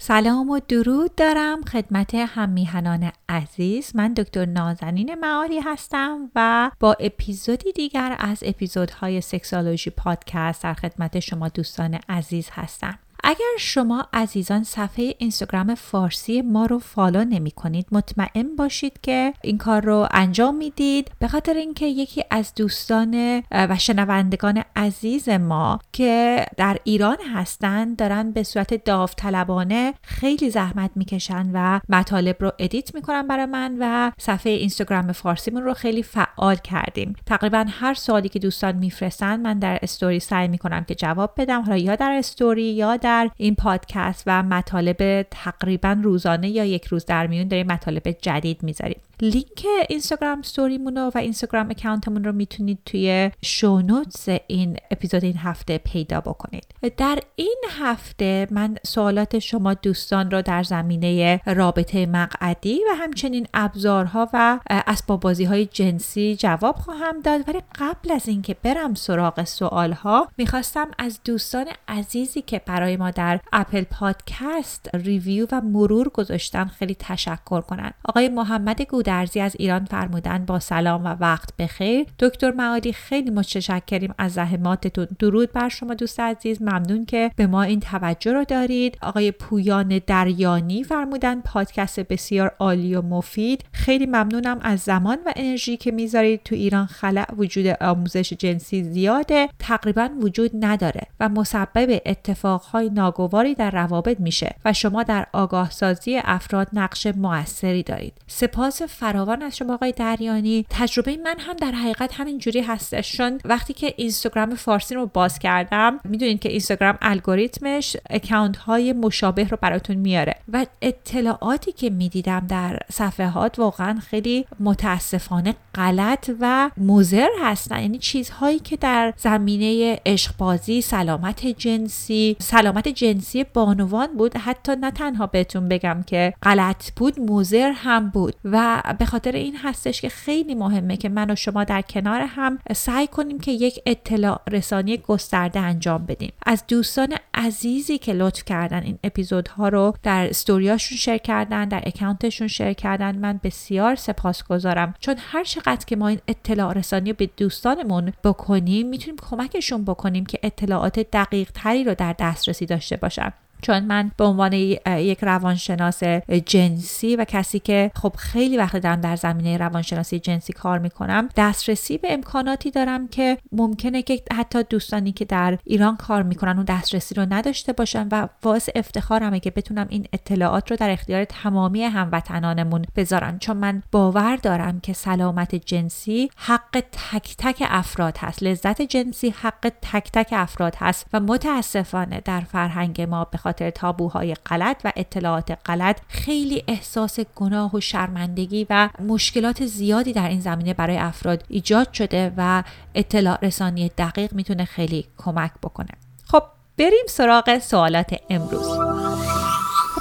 سلام و درود دارم خدمت هممیهنان عزیز. من دکتر نازنین معالی هستم و با اپیزودی دیگر از اپیزودهای Sexology Podcast در خدمت شما دوستان عزیز هستم. اگر شما عزیزان صفحه اینستاگرام فارسی ما رو follow نمی کنید مطمئن باشید که این کار رو انجام می‌دید. به خاطر اینکه یکی از دوستان و شنوندگان عزیز ما که در ایران هستند دارن به صورت داوطلبانه خیلی زحمت می‌کشن و مطالب رو edit می‌کنن برای من و صفحه اینستاگرام فارسیمون رو خیلی فعال کردیم. تقریبا هر سوالی که دوستان میفرستن من در استوری سعی می‌کنم که جواب بدم. حالا یا در استوری یا در این پادکست و مطالب تقریبا روزانه یا یک روز در میون داریم مطالب جدید می‌ذاریم. لینک اینستاگرام ستوریمون و اینستاگرام account مون رو می‌تونید توی show notes این اپیزود این هفته پیدا بکنید. در این هفته من سوالات شما دوستان رو در زمینه رابطه مقعدی و همچنین ابزارها و اسباب های جنسی جواب خواهم داد. ولی قبل از اینکه برم سراغ سوالها می‌خواستم از دوستان عزیزی که برای ما در Apple Podcast review و مرور گذاشتن خیلی تشکر کنم. آقای محمد گودرزی از ایران فرمودن با سلام و وقت بخیر. دکتر معادی خیلی متشکریم از زحماتتون. درود بر شما دوست عزیز. ممنون که به ما این توجه رو دارید. آقای پویان دریانی فرمودن پادکست بسیار عالی و مفید. خیلی ممنونم از زمان و انرژی که می‌ذارید. تو ایران خلع وجود آموزش جنسی زیاده. تقریبا وجود نداره و مسبب اتفاقهای ناگواری در روابط میشه و شما در آگاه سازی افراد نقش موثری دارید. سپاس فراوان از شما آقای دریانی. تجربه من هم در حقیقت همین جوری هستش. چون وقتی که اینستاگرام فارسی رو باز کردم می‌دونید که اینستاگرام الگوریتمش اکانت های مشابه رو براتون میاره. و اطلاعاتی که می‌دیدم در صفحات واقعا خیلی متاسفانه غلط و مضر هستن. یعنی چیزهایی که در زمینه عشقبازی سلامت جنسی سلامت جنسی بانوان بود. حتی نه تنها بهتون بگم که غلط بود مضر هم بود. و به خاطر این هستش که خیلی مهمه که من و شما در کنار هم سعی کنیم که یک اطلاع رسانی گسترده انجام بدیم. از دوستان عزیزی که لطف کردن این اپیزودها رو در استوریاشون شیر کردن در اکانتشون شیر کردن من بسیار سپاسگزارم. چون هر چقدر که ما این اطلاع رسانی به دوستانمون بکنیم می‌تونیم کمکشون بکنیم که اطلاعات دقیق تری رو در دسترسی داشته باشن. چون من به عنوان یک روانشناس جنسی و کسی که خب خیلی وقت دارم در زمینه روانشناسی جنسی کار می‌کنم دسترسی به امکاناتی دارم که ممکنه که حتی دوستانی که در ایران کار می‌کنن اون دسترسی رو نداشته باشن و باعث افتخارمه که بتونم این اطلاعات رو در اختیار تمامی هموطنانمون بذارم چون من باور دارم که سلامت جنسی حق تک تک افراد هست. لذت جنسی حق تک تک افراد هست و متاسفانه در فرهنگ ما به خاطر تابوهای غلط و اطلاعات غلط خیلی احساس گناه و شرمندگی و مشکلات زیادی در این زمینه برای افراد ایجاد شده و اطلاع رسانی دقیق می‌تونه خیلی کمک بکنه. خب بریم سراغ سوالات امروز.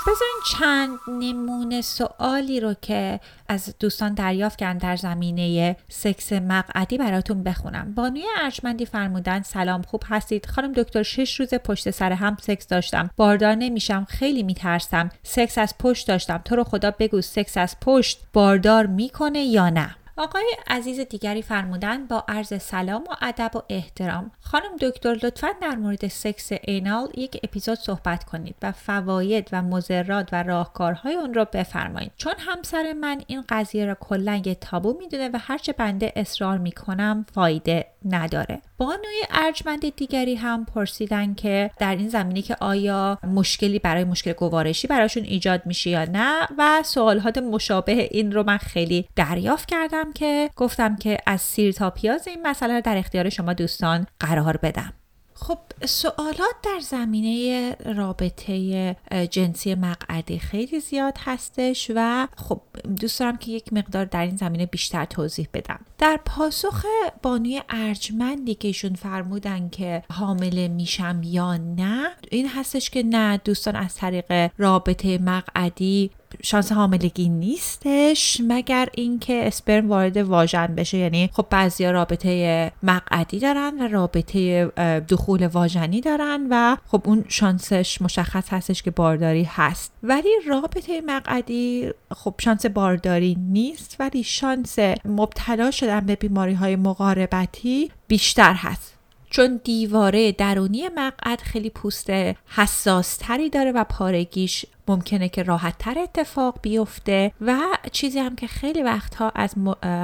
بذارین چند نمونه سوالی رو که از دوستان دریافت کردم در زمینه سکس مقعدی براتون بخونم. بانوی ارجمندی فرمودن سلام خوب هستید؟ خانم دکتر شش روز پشت سر هم سکس داشتم. باردار نمیشم خیلی میترسم. سکس از پشت داشتم. تو رو خدا بگو سکس از پشت باردار می‌کنه یا نه؟ آقای عزیز دیگری فرمودن با عرض سلام و ادب و احترام. خانم دکتر لطفا در مورد سکس anal یک اپیزود صحبت کنید و فواید و مضرات و راهکارهای اون رو بفرمایید. چون همسر من این قضیه را کلا یه تابو می‌دونه و هرچه بنده اصرار می‌کنم فایده نداره. بانوی ارجمند دیگری هم پرسیدن که در این زمینه که آیا مشکلی برای مشکل گوارشی براشون ایجاد میشه یا نه و سوالات مشابه این رو من خیلی دریافت کردم. که گفتم که از سیر تا پیاز این مسئله رو در اختیار شما دوستان قرار بدم. خب سوالات در زمینه رابطه جنسی مقعدی خیلی زیاد هستش و خب دوست دارم که یک مقدار در این زمینه بیشتر توضیح بدم. در پاسخ بانوی ارجمندی که ایشون فرمودن که حامله میشم یا نه این هستش که نه دوستان از طریق رابطه مقعدی شانس حاملگی نیستش مگر اینکه اسپرم وارد واژن بشه. یعنی خب بعضیا رابطه مقعدی دارن و رابطه دخول واژنی دارن و خب اون شانسش مشخص هستش که بارداری هست. ولی رابطه مقعدی خب شانس بارداری نیست ولی شانس مبتلا شدن به بیماری های مقاربتی بیشتر هست. چون دیواره درونی مقعد خیلی پوست حساس تری داره و پارگیش ممکنه که راحت تر اتفاق بیفته و چیزی هم که خیلی وقتها از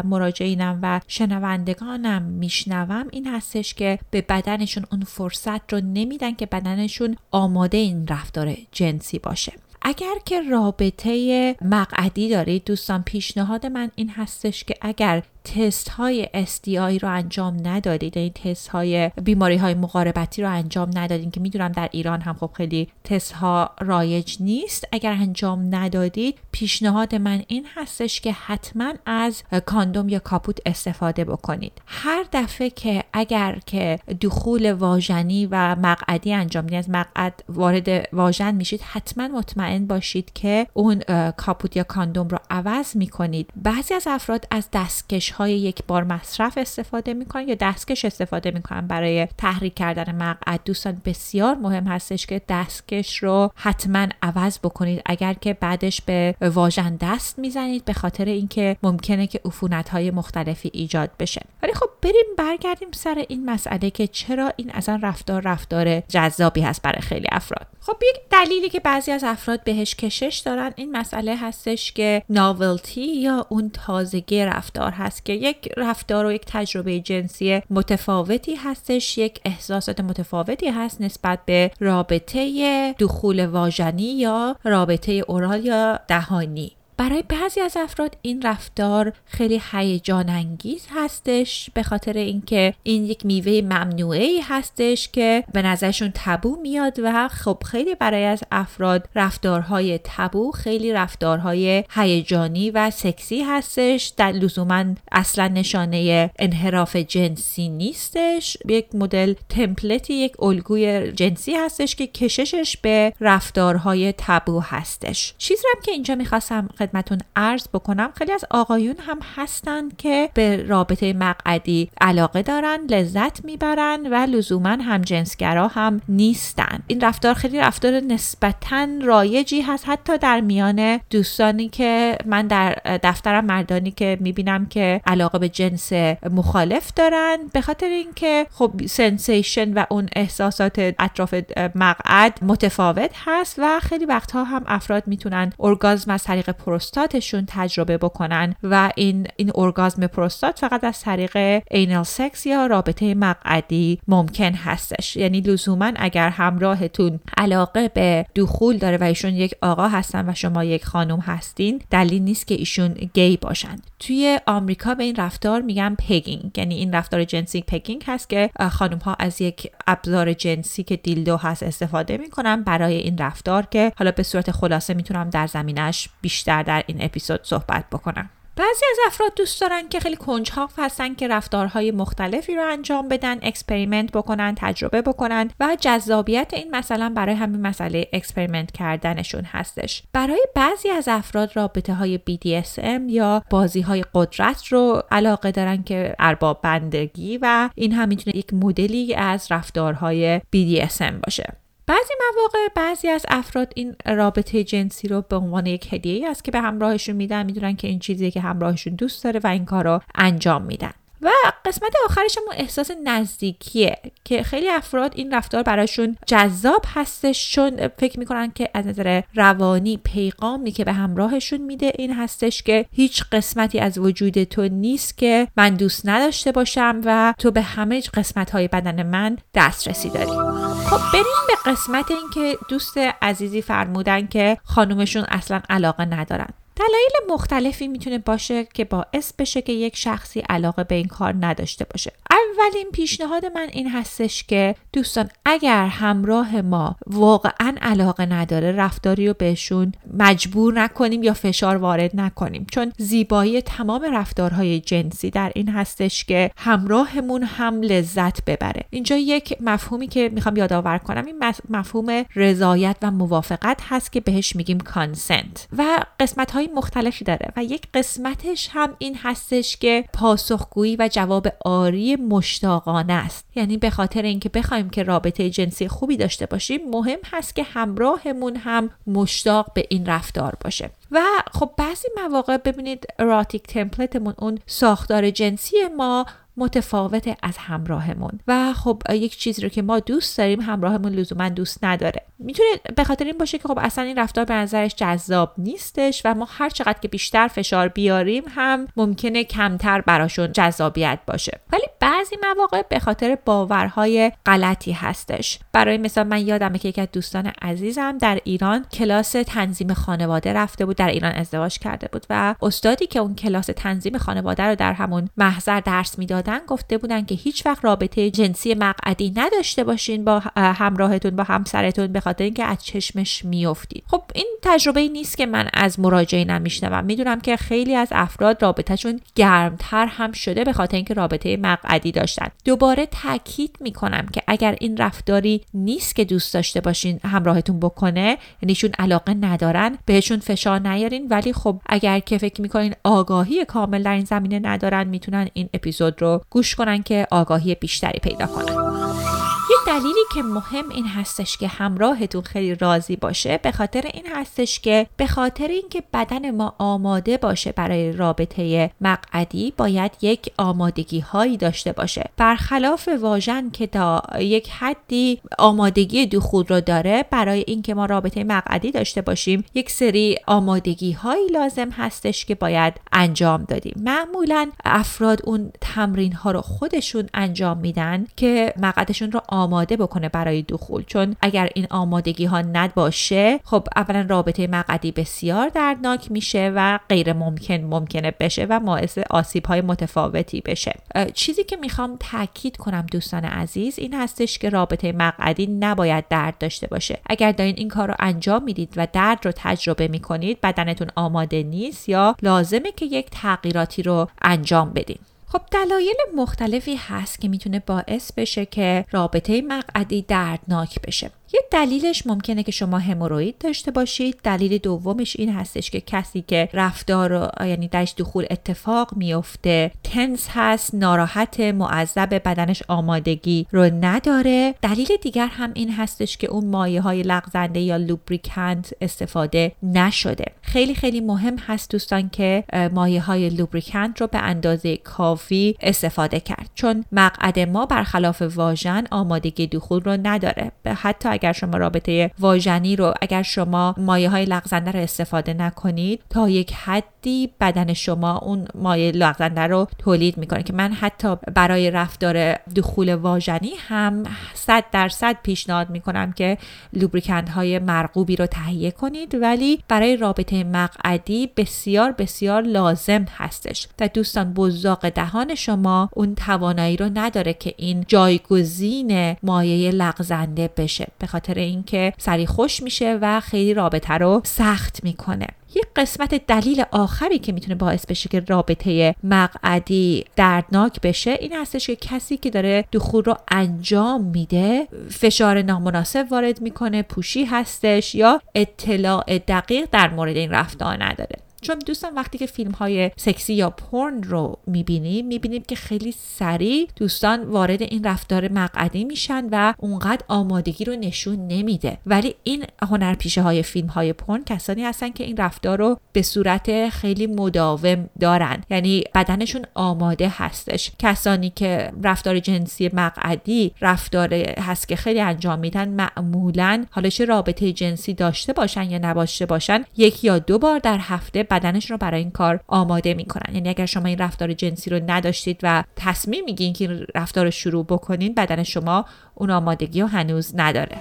مراجعینم و شنوندگانم میشنوم این هستش که به بدنشون اون فرصت رو نمیدن که بدنشون آماده این رفتار جنسی باشه. اگر که رابطه مقعدی دارید دوستان پیشنهاد من این هستش که اگر تست های SDI رو انجام ندادید. این تست های بیماری های مقاربتی رو انجام ندادید که می‌دونم در ایران هم خب خیلی تست ها رایج نیست. اگر انجام ندادید پیشنهاد من این هستش که حتما از کاندوم یا کاپوت استفاده بکنید. هر دفعه که اگر که دخول واژنی و مقعدی انجام می‌دید از مقعد وارد واژن میشید حتما مطمئن باشید که اون کاپوت یا کاندوم رو عوض می‌کنید. بعضی از افراد از دستکش های یک بار مصرف استفاده می‌کنن یا دستکش استفاده می‌کنن برای تحریک کردن مقعد دوستان بسیار مهم هستش که دستکش رو حتما عوض بکنید. اگر که بعدش به واژن دست می‌زنید به خاطر اینکه ممکنه که عفونت های مختلفی ایجاد بشه. ولی خب بریم برگردیم سر این مسئله که چرا این اصلا رفتار رفتار جذابی هست برای خیلی افراد. خب یک دلیلی که بعضی از افراد بهش کشش دارن این مسئله هستش که ناولتی یا اون تازگی رفتار هست که یک رفتار و یک تجربه جنسی متفاوتی هستش یک احساسات متفاوتی هست نسبت به رابطه دخول واژنی یا رابطه اورال یا دهانی. برای بعضی از افراد این رفتار خیلی هیجان انگیز هستش به خاطر اینکه این یک میوه ممنوعه هستش که به نظرشون تبو میاد و خب خیلی برای از افراد رفتارهای تبو خیلی رفتارهای هیجانی و سکسی هستش. در لزوما اصلا نشانه انحراف جنسی نیستش. یک مدل تمپلتی یک الگوی جنسی هستش که کششش به رفتارهای تبو هستش. چیزی که اینجا می‌خواستم خدمتون عرض بکنم خیلی از آقایون هم هستن که به رابطه مقعدی علاقه دارن لذت می‌برن و لزوما هم جنسگرا هم نیستن. این رفتار خیلی رفتار نسبتا رایجی هست. حتی در میان دوستانی که من در دفترم مردانی که می‌بینم که علاقه به جنس مخالف دارن. به خاطر اینکه خب sensation و اون احساسات اطراف مقعد متفاوت هست و خیلی وقتها هم افراد می‌تونن ارگازم از طریق پروستاتشون تجربه بکنن و این این ارگازم پروستات فقط از طریق anal sex یا رابطه مقعدی ممکن هستش. یعنی لزوما اگر همراهتون علاقه به دخول داره و ایشون یک آقا هستن و شما یک خانم هستین دلیل نیست که ایشون گی باشن. توی آمریکا به این رفتار میگن pegging یعنی این رفتار جنسی pegging هست که خانم ها از یک ابزار جنسی که dildo هست استفاده می‌کنن برای این رفتار که حالا به صورت خلاصه می‌تونم در زمینش بیشتر در این اپیزود صحبت بکنم. بعضی از افراد دوست دارن که خیلی کنجکاو هستن که رفتارهای مختلفی رو انجام بدن experiment بکنن تجربه بکنن و جذابیت این مثلا برای همین مسئله experiment کردنشون هستش. برای بعضی از افراد رابطه های BDSM یا بازی های قدرت رو علاقه دارن که ارباب بندگی و این هم می‌تونه یک مدلی از رفتارهای BDSM باشه. بعضی مواقع بعضی از افراد این رابطه جنسی رو به عنوان یک هدیه است که به همراهشون میدن می‌دونن که این چیزیه که همراهشون دوست داره و این کار رو انجام میدن. و قسمت آخرش هم احساس نزدیکیه که خیلی افراد این رفتار براشون جذاب هستش چون فکر می‌کنن که از نظر روانی پیغامی که به همراهشون میده این هستش که هیچ قسمتی از وجود تو نیست که من دوست نداشته باشم و تو به همه قسمت های بدن من دسترسی داری. خب بریم به قسمت این که دوست عزیزی فرمودن که خانومشون اصلا علاقه ندارن. دلایل مختلفی می‌تونه باشه که باعث بشه که یک شخصی علاقه به این کار نداشته باشه. اولین پیشنهاد من این هستش که دوستان اگر همراه ما واقعا علاقه نداره رفتاری رو بهشون مجبور نکنیم یا فشار وارد نکنیم. چون زیبایی تمام رفتارهای جنسی در این هستش که همراهمون هم لذت ببره. اینجا یک مفهومی که می‌خوام یادآور کنم این مفهوم رضایت و موافقت هست که بهش میگیم کانسنت و قسمت های مختلفی داره و یک قسمتش هم این هستش که پاسخگویی و جواب آری مشتاقانه است. یعنی به خاطر اینکه بخوایم که رابطه جنسی خوبی داشته باشیم مهم هست که همراهمون هم مشتاق به این رفتار باشه. و خب بعضی مواقع ببینید راتیک تمپلتمون اون ساختار جنسی ما متفاوت از همراهمون. و خب یک چیزی رو که ما دوست داریم همراهمون لزوما دوست نداره. می‌تونه به خاطر این باشه که خب اصلا این رفتار به نظرش جذاب نیستش و ما هر چقدر که بیشتر فشار بیاریم هم ممکنه کمتر براشون جذابیت باشه. ولی بعضی مواقع به خاطر باورهای غلطی هستش. برای مثال من یادمه که یکی از دوستان عزیزم در ایران کلاس تنظیم خانواده رفته بود در ایران ازدواج کرده بود و استادی که اون کلاس تنظیم خانواده رو در همون محضر درس می‌دادن گفته بودن که هیچ وقت رابطه جنسی مقعدی نداشته باشین با همراهتون با همسرتون به خاطر اینکه از چشمش میافتید خب این تجربه ای نیست که من از مراجعینم میشنوم می‌دونم که خیلی از افراد رابطهشون گرمتر هم شده به خاطر اینکه رابطه مقعدی داشتن. دوباره تاکید می‌کنم که اگر این رفتاری نیست که دوست داشته باشین همراهتون بکنه یعنیشون علاقه ندارن بهشون فشار نیارین. ولی خب اگر که فکر می‌کنین آگاهی کامل در این زمینه ندارن می‌تونن این اپیزود رو گوش کنن که آگاهی بیشتری پیدا کنن. دلیلی که مهم این هستش که همراهتون خیلی راضی باشه به خاطر این هستش که به خاطر اینکه بدن ما آماده باشه برای رابطه مقعدی باید یک آمادگی هایی داشته باشه. برخلاف واژن که تا یک حدی آمادگی دخول رو داره برای اینکه ما رابطه مقعدی داشته باشیم یک سری آمادگی هایی لازم هستش که باید انجام دادیم. معمولا افراد اون تمرین ها رو خودشون انجام میدن که مقعدشون رو آماده بکنه برای دخول. چون اگر این آمادگی ها نباشه خب اولا رابطه مقعدی بسیار دردناک میشه و غیر ممکن ممکنه بشه و باعث آسیب های متفاوتی بشه. چیزی که می‌خوام تاکید کنم دوستان عزیز این هستش که رابطه مقعدی نباید درد داشته باشه. اگر دارین این کار رو انجام می‌دید و درد رو تجربه می‌کنید بدنتون آماده نیست یا لازمه که یک تغییراتی رو انجام بدین. خب دلایل مختلفی هست که می‌تونه باعث بشه که رابطه مقعدی دردناک بشه. یه دلیلش ممکنه که شما هموروید داشته باشید. دلیل دومش این هستش که کسی که رفتار یعنی درش دخول اتفاق میفته تنس هست ناراحت معذب بدنش آمادگی رو نداره. دلیل دیگر هم این هستش که اون مایه های لغزنده یا لوبریکانت استفاده نشده. خیلی خیلی مهم هست دوستان که مایه های لوبریکانت رو به اندازه کافی استفاده کرد. چون مقعد ما برخلاف واژن آمادگی دخول رو نداره. حتی اگر شما رابطه واژنی رو اگر شما مایه های لغزنده رو استفاده نکنید تا یک حدی بدن شما اون مایه لغزنده رو تولید می‌کنه که من حتی برای رفتار دخول واژنی هم صد درصد پیشنهاد می‌کنم که لوبریکند های مرغوبی رو تهیه کنید. ولی برای رابطه مقعدی بسیار بسیار لازم هستش و دوستان بزاق دهان شما اون توانایی رو نداره که این جایگزین مایه لغزنده بشه. خاطر اینکه سری خوش میشه و خیلی رابطه رو سخت می‌کنه. یک قسمت دلیل آخری که می‌تونه باعث بشه که رابطه مقعدی دردناک بشه این هستش که کسی که داره دخول رو انجام میده فشار نامناسب وارد می‌کنه پوشی هستش یا اطلاع دقیق در مورد این رفتار نداره. چون دوستان وقتی که فیلم های سکسی یا پرن رو می‌بینیم می‌بینیم که خیلی سریع دوستان وارد این رفتار مقعدی میشن و اونقدر آمادگی رو نشون نمیده. ولی این هنرپیشه های فیلم های پرن کسانی هستن که این رفتار رو به صورت خیلی مداوم دارن. یعنی بدنشون آماده هستش. کسانی که رفتار جنسی مقعدی رفتار هست که خیلی انجام میدن معمولا حالا چه رابطه جنسی داشته باشن یا نباشته باشن یک یا دو بار در هفته بدنش رو برای این کار آماده می‌کنن. یعنی اگر شما این رفتار جنسی رو نداشتید و تصمیم میگین که این رفتار رو شروع بکنین بدن شما اون آمادگی رو هنوز نداره.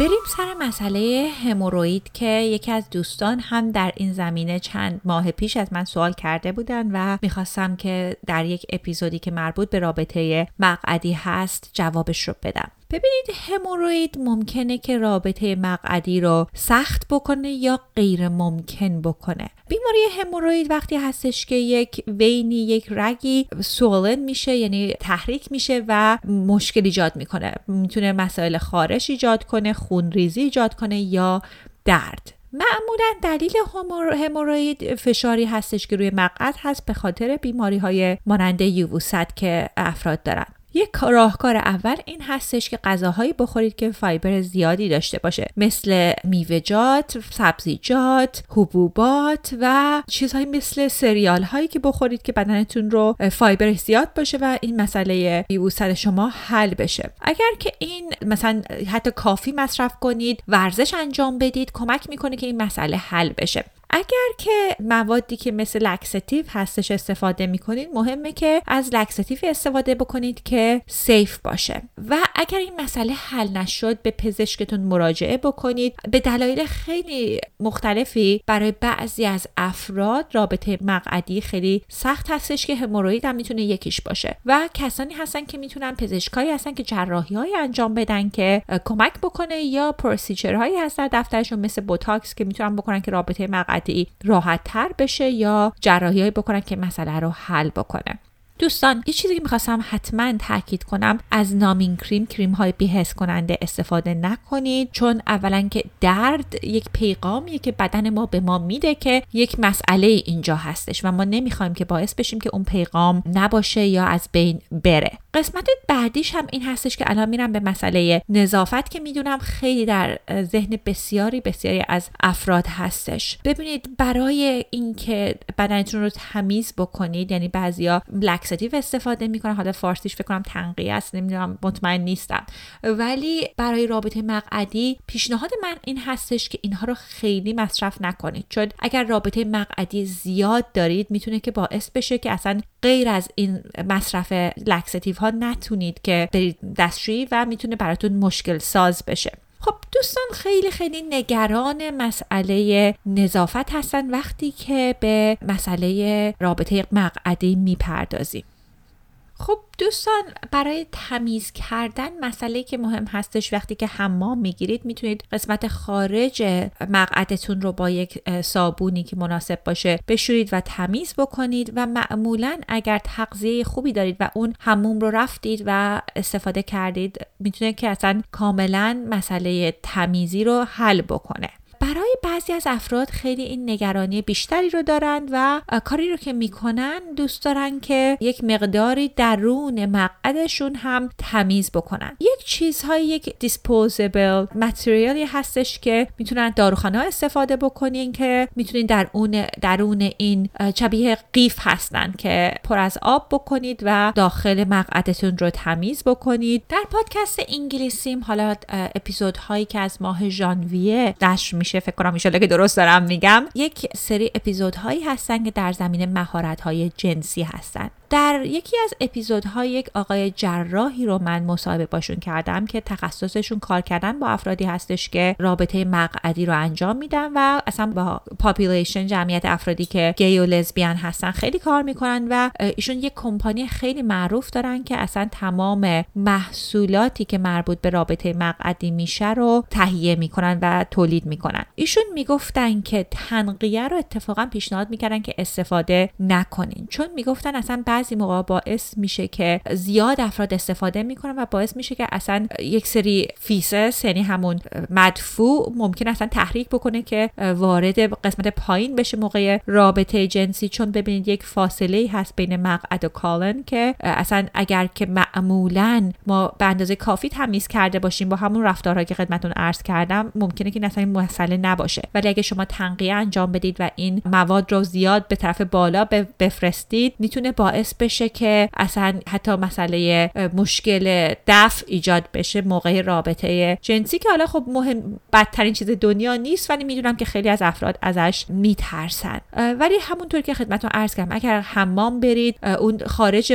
بریم سر مسئله هموروید که یکی از دوستان هم در این زمینه چند ماه پیش از من سوال کرده بودن و می‌خواستم که در یک اپیزودی که مربوط به رابطه مقعدی هست جوابش رو بدم. ببینید هموروید ممکنه که رابطه مقعدی رو سخت بکنه یا غیر ممکن بکنه. بیماری هموروید وقتی هستش که یک وینی یک رگی سولن میشه یعنی تحریک میشه و مشکل ایجاد می‌کنه. می‌تونه مسائل خارش ایجاد کنه خونریزی ایجاد کنه یا درد. معمولا دلیل هموروید فشاری هستش که روی مقعد هست به خاطر بیماری های مانند یووست که افراد دارن. یک راهکار اول این هستش که غذاهایی بخورید که فایبر زیادی داشته باشه. مثل میوه‌جات، سبزیجات، حبوبات و چیزهایی مثل سریال هایی که بخورید که بدنتون رو فایبر زیاد باشه و این مسئله بیوسر شما حل بشه. اگر که این مثلا حتی کافی مصرف کنید ورزش انجام بدید کمک می‌کنه که این مسئله حل بشه. اگر که موادی که مثل laxative هستش استفاده می‌کنید مهمه که از laxative استفاده بکنید که safe باشه. و اگر این مسئله حل نشد به پزشکتون مراجعه بکنید. به دلایل خیلی مختلفی برای بعضی از افراد رابطه مقعدی خیلی سخت هستش که هموروید هم می‌تونه یکیش باشه. و کسانی هستن که می‌تونن پزشکایی هستن که جراحی های انجام بدن که کمک بکنه یا procedure هایی هستن دفترشون مثل بوتاکس که می‌تونن بکنن که رابطه مقعدی راحت تر بشه یا جراحی بکنن که مسئله رو حل بکنه. دوستان یه چیزی که می‌خواستم حتما تاکید کنم از نامین کریم کریم های بیهس کننده استفاده نکنید چون اولا که درد یک پیغامیه که بدن ما به ما میده که یک مسئله اینجا هستش و ما نمی‌خوایم که باعث بشیم که اون پیغام نباشه یا از بین بره. قسمت بعدیش هم این هستش که الان میرم به مسئله نظافت که می‌دونم خیلی در ذهن بسیاری بسیاری از افراد هستش. ببینید برای اینکه بدنتون رو تمیز بکنید یعنی بعضیا لکستیو استفاده می‌کنن حالا فارسیش فکر کنم تنقیه است نمی‌دونم مطمئن نیستم. ولی برای رابطه مقعدی پیشنهاد من این هستش که اینها رو خیلی مصرف نکنید. چون اگر رابطه مقعدی زیاد دارید می‌تونه که باعث بشه که اصلا غیر از این مصرف لکستیو ها نتونید که برید دستشویی و می‌تونه براتون مشکل ساز بشه. خب دوستان خیلی خیلی نگران مسئله نظافت هستن وقتی که به مسئله رابطه مقعدی می‌پردازیم. خب دوستان برای تمیز کردن مسئله که مهم هستش وقتی که حمام می‌گیرید می‌تونید قسمت خارج مقعدتون رو با یک صابونی که مناسب باشه بشورید و تمیز بکنید و معمولا اگر تغذیه خوبی دارید و اون حموم رو رفتید و استفاده کردید می‌تونه که اصلا کاملا مسئله تمیزی رو حل بکنه. بعضی از افراد خیلی این نگرانی بیشتری رو دارند و کاری رو که می‌کنن دوست دارن که یک مقداری درون مقعدشون هم تمیز بکنن. یک چیزهای یک دیسپوزبل متریالی هستش که می‌تونن داروخانه استفاده بکنین که می‌تونین در اون درون این شبیه قیف هستن که پر از آب بکنید و داخل مقعدتون رو تمیز بکنید. در پادکست انگلیسیم حالا اپیزودهایی که از ماه ژانویه نشر میشه فکر کنم ایشالا که درست دارم میگم یک سری اپیزودهایی هستن که در زمینه مهارت های جنسی هستن. در یکی از اپیزودها یک آقای جراحی رو من مصاحبه باشون کردم که تخصصشون کار کردن با افرادی هستش که رابطه مقعدی رو انجام میدن و اصلا با population جمعیت افرادی که گی و لزبیان هستن خیلی کار می‌کنن و ایشون یک کمپانی خیلی معروف دارن که اصلا تمام محصولاتی که مربوط به رابطه مقعدی میشه رو تهیه می‌کنن و تولید می‌کنن. ایشون می‌گفتن که تنقیه رو اتفاقا پیشنهاد می‌کردن که استفاده نکنین. چون می‌گفتن اصلا بعضی موقع باعث میشه که زیاد افراد استفاده می‌کنن و باعث میشه که اصلا یک سری feces یعنی همون مدفوع ممکن اصلا تحریک بکنه که وارد قسمت پایین بشه موقع رابطه جنسی. چون ببینید یک فاصله هست بین مقعد و colon که اصلا اگر که معمولا ما به اندازه کافی تمیز کرده باشیم با همون رفتارهایی که خدمتتون عرض کردم ممکنه که اصلا مسئله نباشه. ولی اگه شما تنقیه انجام بدید و این مواد رو زیاد به طرف بالا بفرستید می‌تونه باعث باعث بشه که اصلا حتی مسئله مشکل دفع ایجاد بشه موقع رابطه جنسی که حالا خب مهم بدترین چیز دنیا نیست ولی می‌دونم که خیلی از افراد ازش میترسن. ولی همونطور که خدمتتون عرض کردم اگر حمام برید اون خارج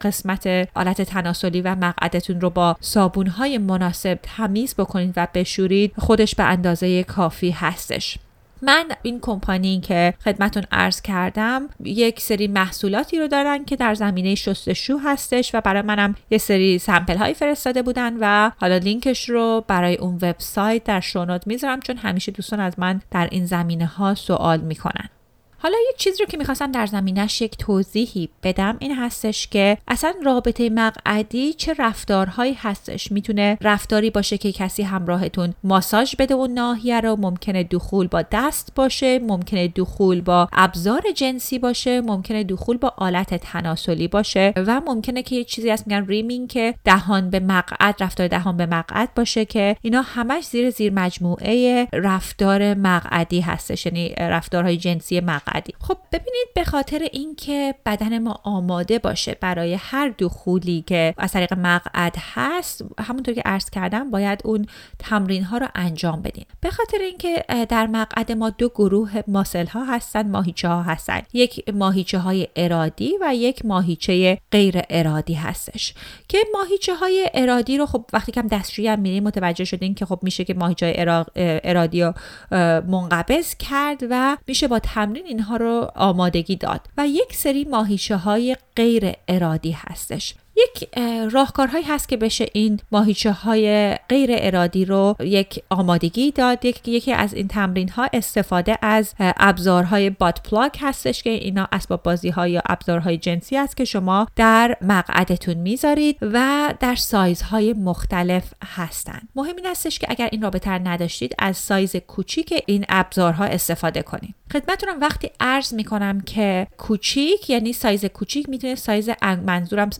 قسمت آلت تناسلی و مقعدتون رو با صابونهای مناسب تمیز بکنید و بشورید خودش به اندازه کافی هستش. من این کمپانی که خدمتون عرض کردم یک سری محصولاتی رو دارن که در زمینه شستشو هستش و برای منم یه سری sample هایی فرستاده بودن و حالا لینکش رو برای اون وبسایت در show note می‌ذارم چون همیشه دوستان از من در این زمینه ها سوال می‌کنن. حالا یک چیزی رو که می‌خواستم در زمینش یک توضیحی بدم این هستش که اصلا رابطه مقعدی چه رفتارهایی هستش؟ می‌تونه رفتاری باشه که کسی همراهتون ماساژ بده اون ناحیه رو ممکنه دخول با دست باشه ممکنه دخول با ابزار جنسی باشه ممکنه دخول با آلت تناسلی باشه و ممکنه که یه چیزی هست میگن rimming که دهان به مقعد رفتار دهان به مقعد باشه که اینا همش زیر زیر مجموعه رفتار مقعدی هستش یعنی رفتارهای جنسی مقعد. خب ببینید به خاطر اینکه بدن ما آماده باشه برای هر دخولی که از طریق مقعد هست همونطور که عرض کردم باید اون تمرین ها رو انجام بدیم به خاطر اینکه در مقعد ما دو گروه ماسل ها هستن ماهیچه ها هستن. یک ماهیچه های ارادی و یک ماهیچه غیر ارادی هستش. که ماهیچه های ارادی رو خب وقتی کم دستشویی هم میریم متوجه شدین که خب میشه که ماهیچه ارادی رو منقبض کرد و میشه با تمرین این اینها رو آمادگی داد و یک سری ماهیچه های غیر ارادی هستش. یک راهکارهایی هست که بشه این ماهیچه های غیر ارادی رو یک آمادگی داد. یک، یکی از این تمرین ها استفاده از ابزارهای باد پلاک هستش که اینا اسباب بازی های یا ابزارهای جنسی است که شما در مقعدتون می‌ذارید و در سایزهای مختلف هستند مهم این هستش که اگر این رابطه نداشتید از سایز کوچیک این ابزارها استفاده کنید. خدمتتونم وقتی عرض می‌کنم که کوچیک یعنی سایز کوچیک می‌تونه سایز منظورم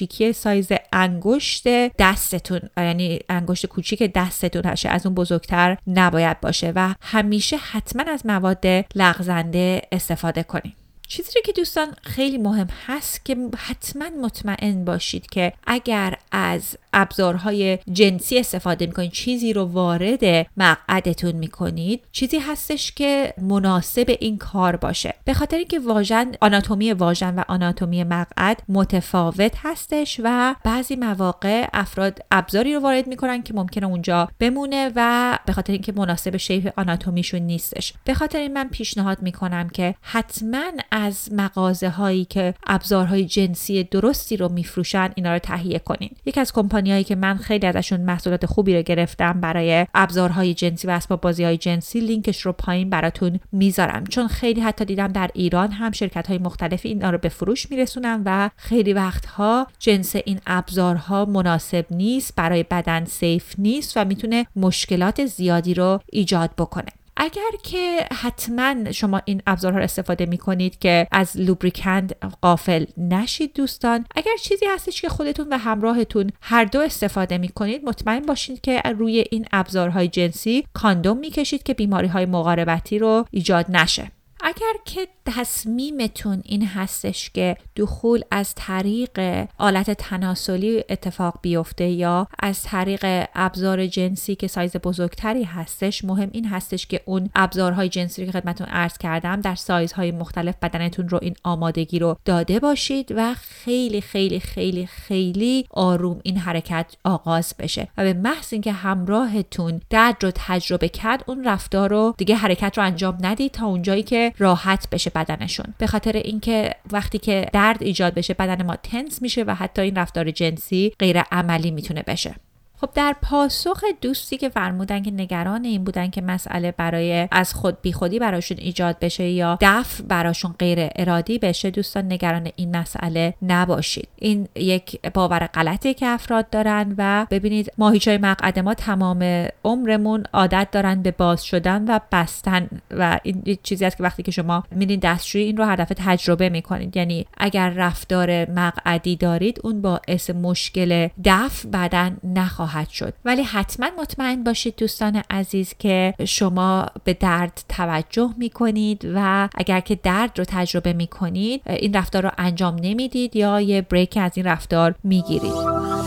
کوچیکی سایز انگشت دستتون یعنی انگشت کوچیک دستتون هشه از اون بزرگتر نباید باشه. و همیشه حتما از مواد لغزنده استفاده کنید چیزی که دوستان خیلی مهم هست که حتما مطمئن باشید که اگر از ابزارهای جنسی استفاده می‌کنید چیزی رو وارد مقعدتون می‌کنید چیزی هستش که مناسب این کار باشه. به خاطر اینکه واژن آناتومی واژن و آناتومی مقعد متفاوت هستش و بعضی مواقع افراد ابزاری رو وارد می‌کنن که ممکنه اونجا بمونه و به خاطر اینکه مناسب شیپ آناتومیشون نیستش. به خاطر این من پیشنهاد می‌کنم که حتما از مغازه هایی که ابزارهای جنسی درستی رو میفروشن اینا رو تهیه کنین. یکی از کمپانیایی که من خیلی ازشون محصولات خوبی رو گرفتم برای ابزارهای جنسی و اسباب بازی های جنسی لینکش رو پایین براتون می‌ذارم. چون خیلی حتی دیدم در ایران هم شرکت های مختلفی اینا رو به فروش میرسونن و خیلی وقتها جنس این ابزارها مناسب نیست برای بدن سیف نیست و می‌تونه مشکلات زیادی رو ایجاد بکنه. اگر که حتما شما این ابزارها رو استفاده می کنید که از لوبریکند قافل نشید دوستان اگر چیزی هستش که خودتون و همراهتون هر دو استفاده می کنید مطمئن باشید که روی این ابزارهای جنسی کاندوم می کشید که بیماری های مقاربتی رو ایجاد نشه. اگر که تصمیمتون این هستش که دخول از طریق آلت تناسلی اتفاق بیفته یا از طریق ابزار جنسی که سایز بزرگتری هستش مهم این هستش که اون ابزارهای جنسی که خدمتون عرض کردم در سایزهای مختلف بدنتون رو این آمادگی رو داده باشید و خیلی خیلی خیلی خیلی آروم این حرکت آغاز بشه و به محض اینکه همراهتون درد رو تجربه کرد اون رفتار رو دیگه حرکت رو انجام ندید تا اونجایی که راحت بشه بدنشون. به خاطر اینکه وقتی که درد ایجاد بشه بدن ما تنس میشه و حتی این رفتار جنسی غیر عملی می‌تونه بشه. خب در پاسخ دوستی که فرمودن که نگران این بودن که مسئله برای از خود بیخودی براشون ایجاد بشه یا دفع براشون غیر ارادی بشه دوستان نگران این مسئله نباشید. این یک باور غلطی که افراد دارن و ببینید ماهیچای مقعد ما تمام عمرمون عادت دارن به باز شدن و بستن و این چیزی است که وقتی که شما میرین دستشویی این رو هر دفعه تجربه می‌کنید. یعنی اگر رفتار مقعدی دارید اون باعث مشکل دفع بدن نخواهد خواهد شد. ولی حتما مطمئن باشید دوستان عزیز که شما به درد توجه می کنید و اگر که درد رو تجربه می کنید این رفتار رو انجام نمی‌دید یا یه break از این رفتار می‌گیرید. یک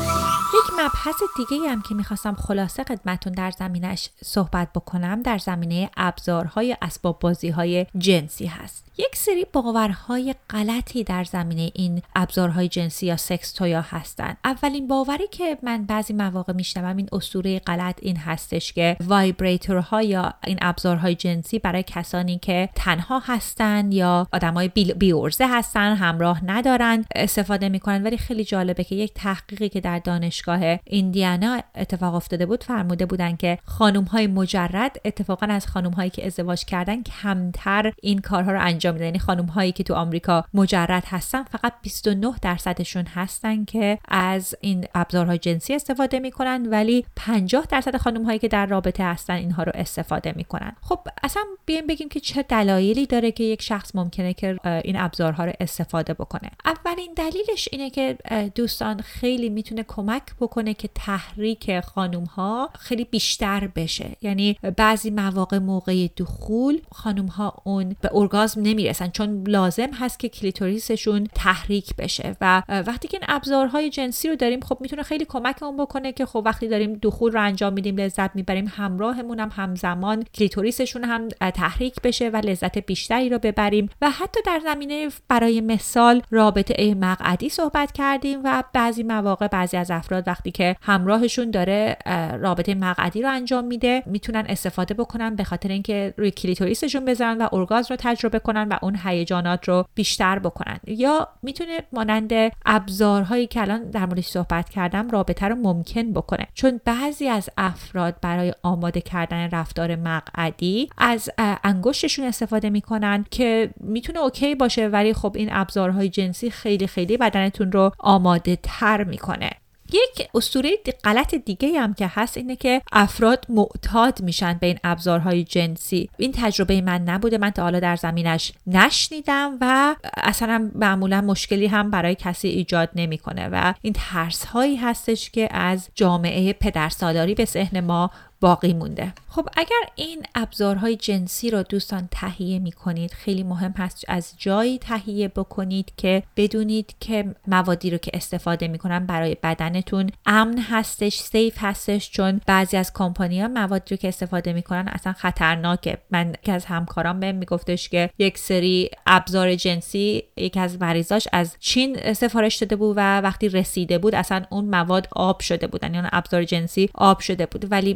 مبحث دیگه هم که می‌خواستم خلاصه خدمتون در زمینش صحبت بکنم در زمینه ابزارهای اسباب بازی های جنسی هست. یک سری باورهای غلطی در زمینه این ابزارهای جنسی یا سکس تویا هستن. اولین باوری که من بعضی مواقع میشنوم این اسطوره غلط این هستش که vibrator ها یا این ابزارهای جنسی برای کسانی که تنها هستن یا آدمای بی ارزه هستن همراه ندارن استفاده می‌کنن. ولی خیلی جالبه که یک تحقیقی که در دانشگاه ایندیانا اتفاق افتاده بود فرموده بودن که خانم های مجرد اتفاقا از خانم هایی که ازدواج کردن کمتر این کارها رو انجام انجام یعنی خانم هایی که تو آمریکا مجرد هستن فقط 29 درصدشون هستن که از این ابزارهای جنسی استفاده می‌کنن ولی 50 درصد خانم هایی که در رابطه هستن اینها رو استفاده می‌کنن. خب اصلا بیایم بگیم که چه دلایلی داره که یک شخص ممکنه که این ابزارها رو استفاده بکنه. اولین دلیلش اینه که دوستان خیلی می‌تونه کمک بکنه که تحریک خانم ها خیلی بیشتر بشه. یعنی بعضی مواقع موقع دخول خانم ها اون به ارگازم نمی‌رسن چون لازم هست که کلیتوریسشون تحریک بشه. و وقتی که این ابزارهای جنسی رو داریم خب می‌تونه خیلی کمکمون بکنه که خب وقتی داریم دخول رو انجام میدیم لذت می‌بریم همراهمون هم همزمان کلیتوریسشون هم تحریک بشه و لذت بیشتری رو ببریم. و حتی در زمینه برای مثال رابطه مقعدی صحبت کردیم و بعضی مواقع بعضی از افراد وقتی که همراهشون داره رابطه مقعدی رو انجام میده می‌تونن استفاده بکنن به خاطر اینکه روی کلیتوریسشون بزنن و ارگاز رو تجربه کنن و اون هیجانات رو بیشتر بکنن. یا می‌تونه مانند ابزارهایی که الان در موردش صحبت کردم رابطه رو ممکن بکنه. چون بعضی از افراد برای آماده کردن رفتار مقعدی از انگشتشون استفاده می‌کنن که می‌تونه اوکی باشه ولی خب این ابزارهای جنسی خیلی خیلی بدنتون رو آماده تر می‌کنه. یک اسطوره غلط دیگه هم که هست اینه که افراد معتاد میشن به این ابزارهای جنسی. این تجربه من نبوده. من تا حالا در زمینش نشنیدم و اصلا معمولا مشکلی هم برای کسی ایجاد نمی‌کنه. و این ترس هایی هستش که از جامعه پدرسالاری به ذهن ما باقی مونده. خب اگر این ابزارهای جنسی رو دوستان تهیه می کنید خیلی مهم هست از جایی تهیه بکنید که بدونید که موادی رو که استفاده می‌کنن برای بدنتون امن هستش سیف هستش چون بعضی از کمپانی ها موادی رو که استفاده می‌کنن اصلا خطرناکه. من که از همکاران بهم میگفتش که یک سری ابزار جنسی یکی از مریضاش از چین سفارش داده بود و وقتی رسیده بود اصلا اون مواد آب شده بودن یعنی ابزار جنسی آب شده بود. ولی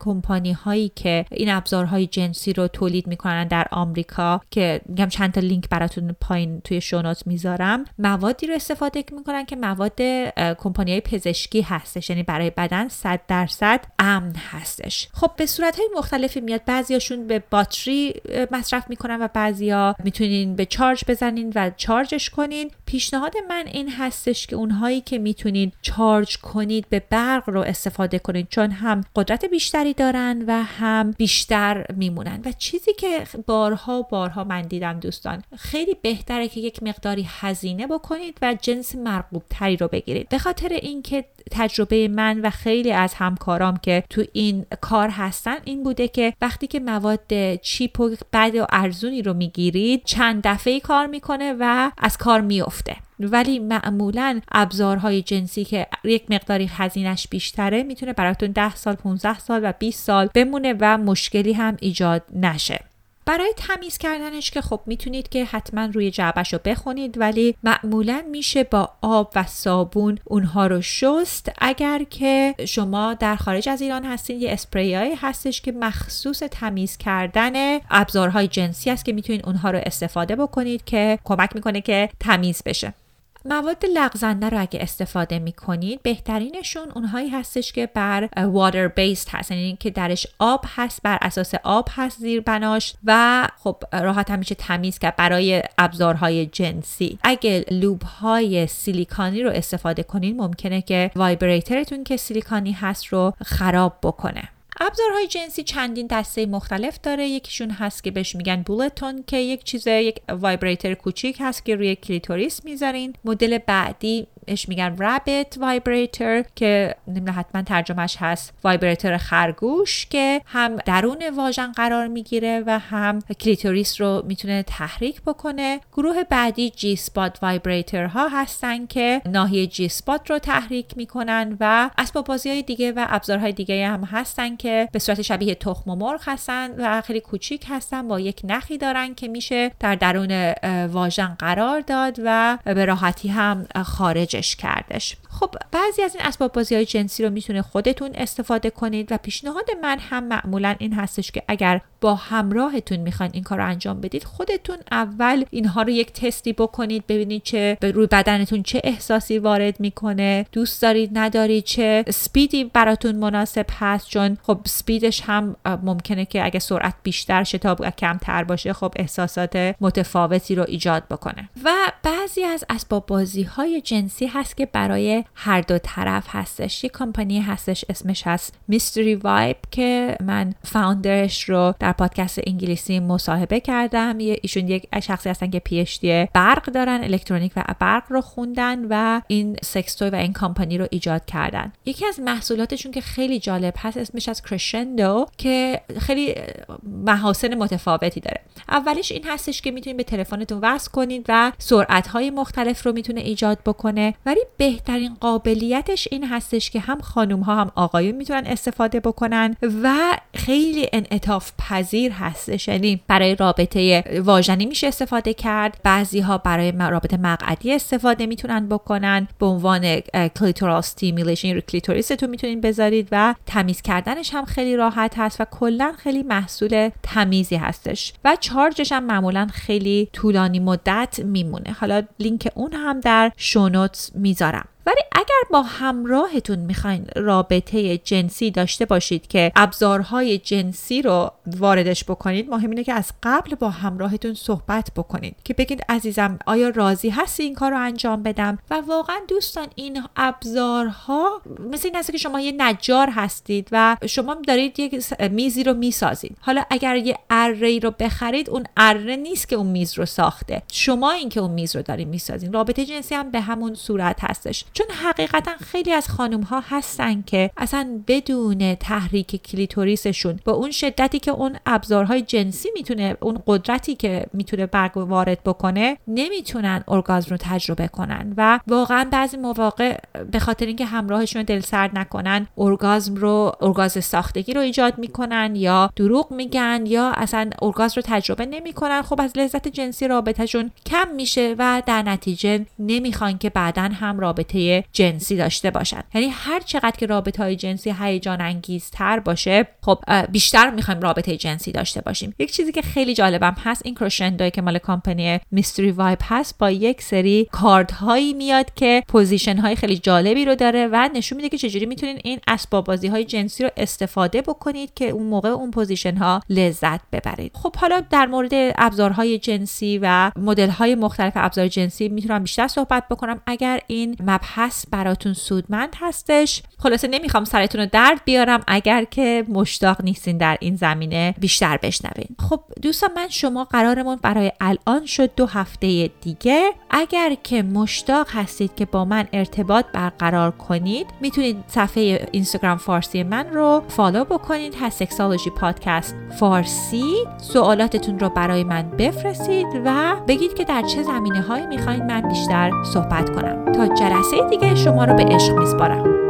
کمپانی هایی که این ابزارهای جنسی رو تولید می‌کنن در آمریکا که میگم چند تا لینک براتون پایین توی شونوت می‌ذارم موادی رو استفاده می‌کنن که مواد کمپانی های پزشکی هستش یعنی برای بدن 100 درصد امن هستش. خب به صورت های مختلفی میاد. بعضیاشون به باتری مصرف می‌کنن و بعضیا می‌تونین به چارج بزنین و چارجش کنین. پیشنهاد من این هستش که اونهایی که می‌تونین چارج کنید به برق رو استفاده کنید چون هم قدرت بیشتری دارن و هم بیشتر میمونن. و چیزی که بارها بارها من دیدم دوستان خیلی بهتره که یک مقداری هزینه بکنید و جنس مرغوب تری رو بگیرید. به خاطر اینکه تجربه من و خیلی از همکارام که تو این کار هستن این بوده که وقتی که مواد چیپ و بد و ارزونی رو می‌گیرید چند دفعه کار می‌کنه و از کار میفته. ولی معمولا ابزارهای جنسی که یک مقداری هزینش بیشتره می‌تونه براتون 10 سال 15 سال و 20 سال بمونه و مشکلی هم ایجاد نشه. برای تمیز کردنش که خب می‌تونید که حتما روی جعبش رو بخونید ولی معمولا میشه با آب و صابون اونها رو شست. اگر که شما در خارج از ایران هستید یه اسپریایی هستش که مخصوص تمیز کردن ابزارهای جنسی است که می‌تونید اونها رو استفاده بکنید که کمک می‌کنه که تمیز بشه. مواد لغزنده رو اگه استفاده می‌کنید بهترینشون اونهایی هستش که بر واتر بیسد هست. یعنی که درش آب هست بر اساس آب هست زیر بناش و خب راحت هم میشه تمیز کرد برای ابزارهای جنسی. اگه لوب های silicone ی رو استفاده کنید ممکنه که vibrator تون که silicone ی هست رو خراب بکنه. ابزارهای جنسی چندین دسته مختلف داره. یکیشون هست که بهش میگن bullet اون که یک چیز یک vibrator کوچیک هست که روی کلیتوریس می‌ذارین. مدل بعدی اش میگن rabbit vibrator که نمی‌دونم حتما ترجمهش هست. vibrator خرگوش که هم درون واژن قرار می‌گیره و هم کلیتوریس رو می‌تونه تحریک بکنه. گروه بعدی G-spot vibrator ها هستن که ناحیه G-spot رو تحریک می‌کنن و اسباب بازی های دیگه و ابزارهای دیگه هم هستن که به صورت شبیه تخم مرغ هستن و خیلی کوچیک هستن با یک نخی دارن که میشه در درون واژن قرار داد و به راحتی هم خارجش کردش. خب بعضی از این اسباب بازی های جنسی رو می‌تونه خودتون استفاده کنید و پیشنهاد من هم معمولا این هستش که اگر با همراهتون می‌خواین این کار رو انجام بدید خودتون اول اینها رو یک تستی بکنید ببینید چه به روی بدنتون چه احساسی وارد می‌کنه دوست دارید ندارید چه سپیدی براتون مناسب هست چون خب سپیدش هم ممکنه که اگه سرعت بیشتر شه تا کمتر باشه خب احساسات متفاوتی رو ایجاد بکنه. و بعضی از اسباب بازی های جنسی هست که برای هر دو طرف هستش. یه کمپانی هستش اسمش هست میستری وایب که من فاوندرش رو در پادکست انگلیسی مصاحبه کردم. ایشون یک شخصی هستن که پی برق دارن الکترونیک و برق رو خوندن و این سکستوی و این کمپانی رو ایجاد کردن. یکی از محصولاتشون که خیلی جالب هست اسمش از کرشندو که خیلی محاسن متفاوتی داره. اولیش این هستش که می‌تونید به تلفنتون وصل کنید و سرعت های مختلف رو می‌تونه ایجاد بکنه. ولی بهترین قابلیتش این هستش که هم خانوم ها هم آقایون می‌تونن استفاده بکنن و خیلی انعطاف پذیر هستش. یعنی برای رابطه واژنی میشه استفاده کرد. بعضی ها برای رابطه مقعدی استفاده می‌تونن بکنن. به عنوان clitoral stimulation رو کلیتوریستون می‌تونین بذارید و تمیز کردنش هم خیلی راحت هست و کلا خیلی محصول تمیزی هستش. و charge ش هم معمولا خیلی طولانی مدت میمونه. حالا لینک اون هم در show note می‌ذارم. ولی اگر با همراهتون می‌خواین رابطه جنسی داشته باشید که ابزارهای جنسی رو واردش بکنید مهم اینه که از قبل با همراهتون صحبت بکنید که بگید عزیزم آیا راضی هستی این کار رو انجام بدم؟ و واقعا دوستان این ابزارها مثل این هست که شما یه نجار هستید و شما دارید یک میزی رو می‌سازید. حالا اگر یه اره رو بخرید اون اره نیست که اون میز رو ساخته. شما این که اون میز رو دارید می‌سازید رابطه جنسی هم به همون صورت هستش. چون حقیقتا خیلی از خانم ها هستن که اصلا بدون تحریک کلیتوریسشون با اون شدتی که اون ابزارهای جنسی می‌تونه اون قدرتی که می‌تونه برگ وارد بکنه نمی‌تونن ارگازم رو تجربه کنن و واقعا بعضی مواقع به خاطر اینکه همراهشون دل سرد نکنن ارگازم رو ارگاز ساختگی رو ایجاد می‌کنن یا دروغ میگن یا اصلا ارگازم رو تجربه نمی‌کنن. خب از لذت جنسی رابطهشون کم میشه و در نتیجه نمی‌خوان که بعدا هم رابطه جنسی داشته باشن. یعنی هر چقدر که رابطه های جنسی هیجان انگیزتر باشه خب بیشتر می‌خوایم رابطه جنسی داشته باشیم. یک چیزی که خیلی جالبم هست این Crescendo ی که مال کمپانی MysteryVibe هست با یک سری کارت هایی میاد که position های خیلی جالبی رو داره و نشون میده که چجوری می‌تونین این اسباب بازی های جنسی رو استفاده بکنید که اون موقع اون position ها لذت ببرید. خب حالا در مورد ابزارهای جنسی و مدل های مختلف ابزار جنسی می‌تونم بیشتر صحبت بکنم. اگر این مبحث براتون سودمند هستش. خلاصه نمی‌خوام سرتون رو درد بیارم. اگر که مشتاق نیستین در این زمینه بیشتر بشنوین. خب دوستان من شما قرارمون برای الان شد دو هفته دیگه. اگر که مشتاق هستید که با من ارتباط برقرار کنید می‌تونید صفحه اینستاگرام فارسی من رو فالو بکنید. هست سکسالوژی پادکست فارسی. سوالاتتون رو برای من بفرستید و بگید که در چه زمینه هایی می‌خواین من بیشتر صحبت کنم. تا جلسه دیگه شما رو به عشق میسپارم.